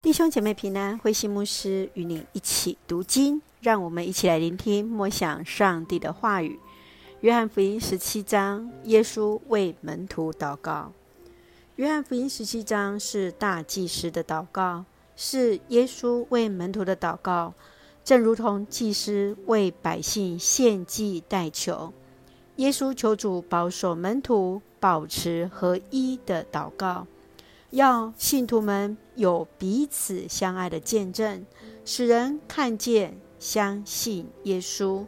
弟兄姐妹平安，灰心牧师与你一起读经，让我们一起来聆听默想上帝的话语。约翰福音十七章，耶稣为门徒祷告。约翰福音十七章是大祭司的祷告，是耶稣为门徒的祷告，正如同祭司为百姓献祭代求。耶稣求主保守门徒保持合一的祷告。要信徒们有彼此相爱的见证，使人看见、相信耶稣。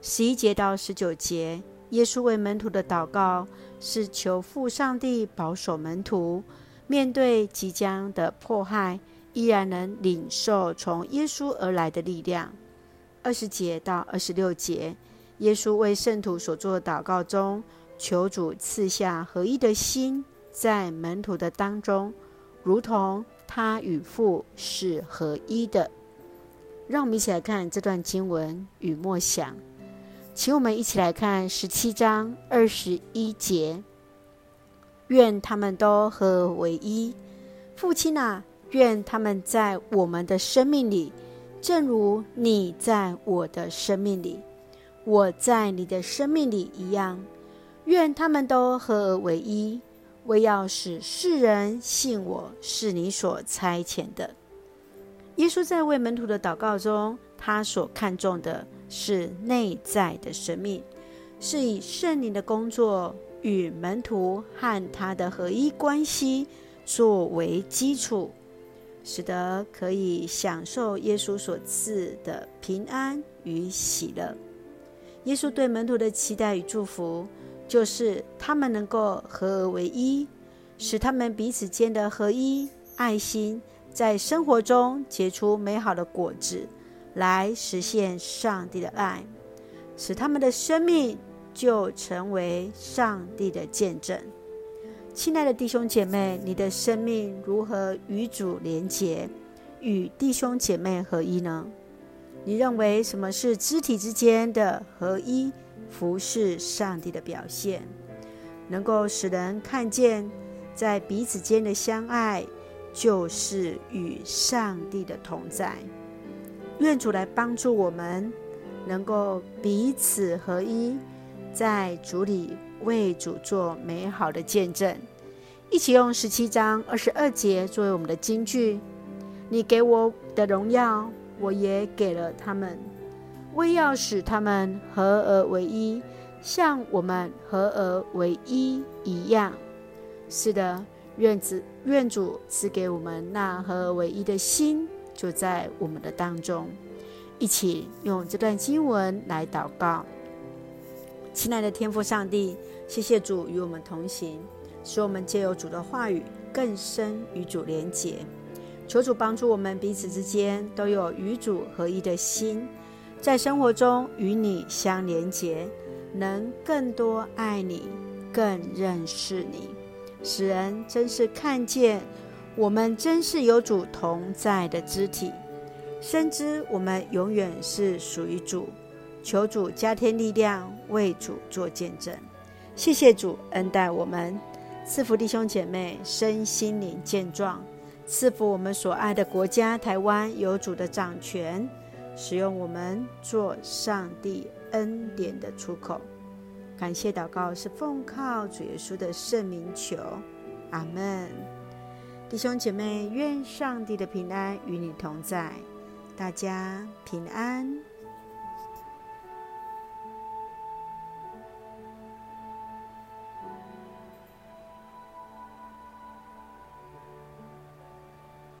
十一节到十九节，耶稣为门徒的祷告是求父上帝保守门徒，面对即将的迫害，依然能领受从耶稣而来的力量。二十节到二十六节，耶稣为圣徒所做的祷告中，求主赐下合一的心。在门徒的当中，如同他与父是合一的。让我们一起来看这段经文与默想，请我们一起来看十七章二十一节：愿他们都合而为一，父亲啊，愿他们在我们的生命里，正如你在我的生命里，我在你的生命里一样。愿他们都合而为一。为要使世人信我是你所差遣的。耶稣在为门徒的祷告中，他所看重的是内在的生命，是以圣灵的工作与门徒和他的合一关系作为基础，使得可以享受耶稣所赐的平安与喜乐。耶稣对门徒的期待与祝福。就是他们能够合而为一，使他们彼此间的合一爱心，在生活中结出美好的果子，来实现上帝的爱，使他们的生命就成为上帝的见证。亲爱的弟兄姐妹，你的生命如何与主连结，与弟兄姐妹合一呢？你认为什么是肢体之间的合一？服侍上帝的表现，能够使人看见，在彼此间的相爱，就是与上帝的同在。愿主来帮助我们，能够彼此合一，在主里为主做美好的见证。一起用十七章二十二节作为我们的金句：你给我的荣耀，我也给了他们。为要使他们合而为一，像我们合而为一一样。是的，愿主愿主赐给我们那合而为一的心，就在我们的当中。一起用这段经文来祷告。亲爱的天父上帝，谢谢主与我们同行，使我们借由主的话语更深与主连结。求主帮助我们彼此之间都有与主合一的心。在生活中与你相连结，能更多爱你，更认识你，使人真是看见我们真是有主同在的肢体，深知我们永远是属于主。求主加添力量，为主做见证。谢谢主恩待我们，赐福弟兄姐妹身心灵健壮，赐福我们所爱的国家台湾有主的掌权。使用我们做上帝恩典的出口，感谢祷告是奉靠主耶稣的圣名求，阿门。弟兄姐妹，愿上帝的平安与你同在，大家平安。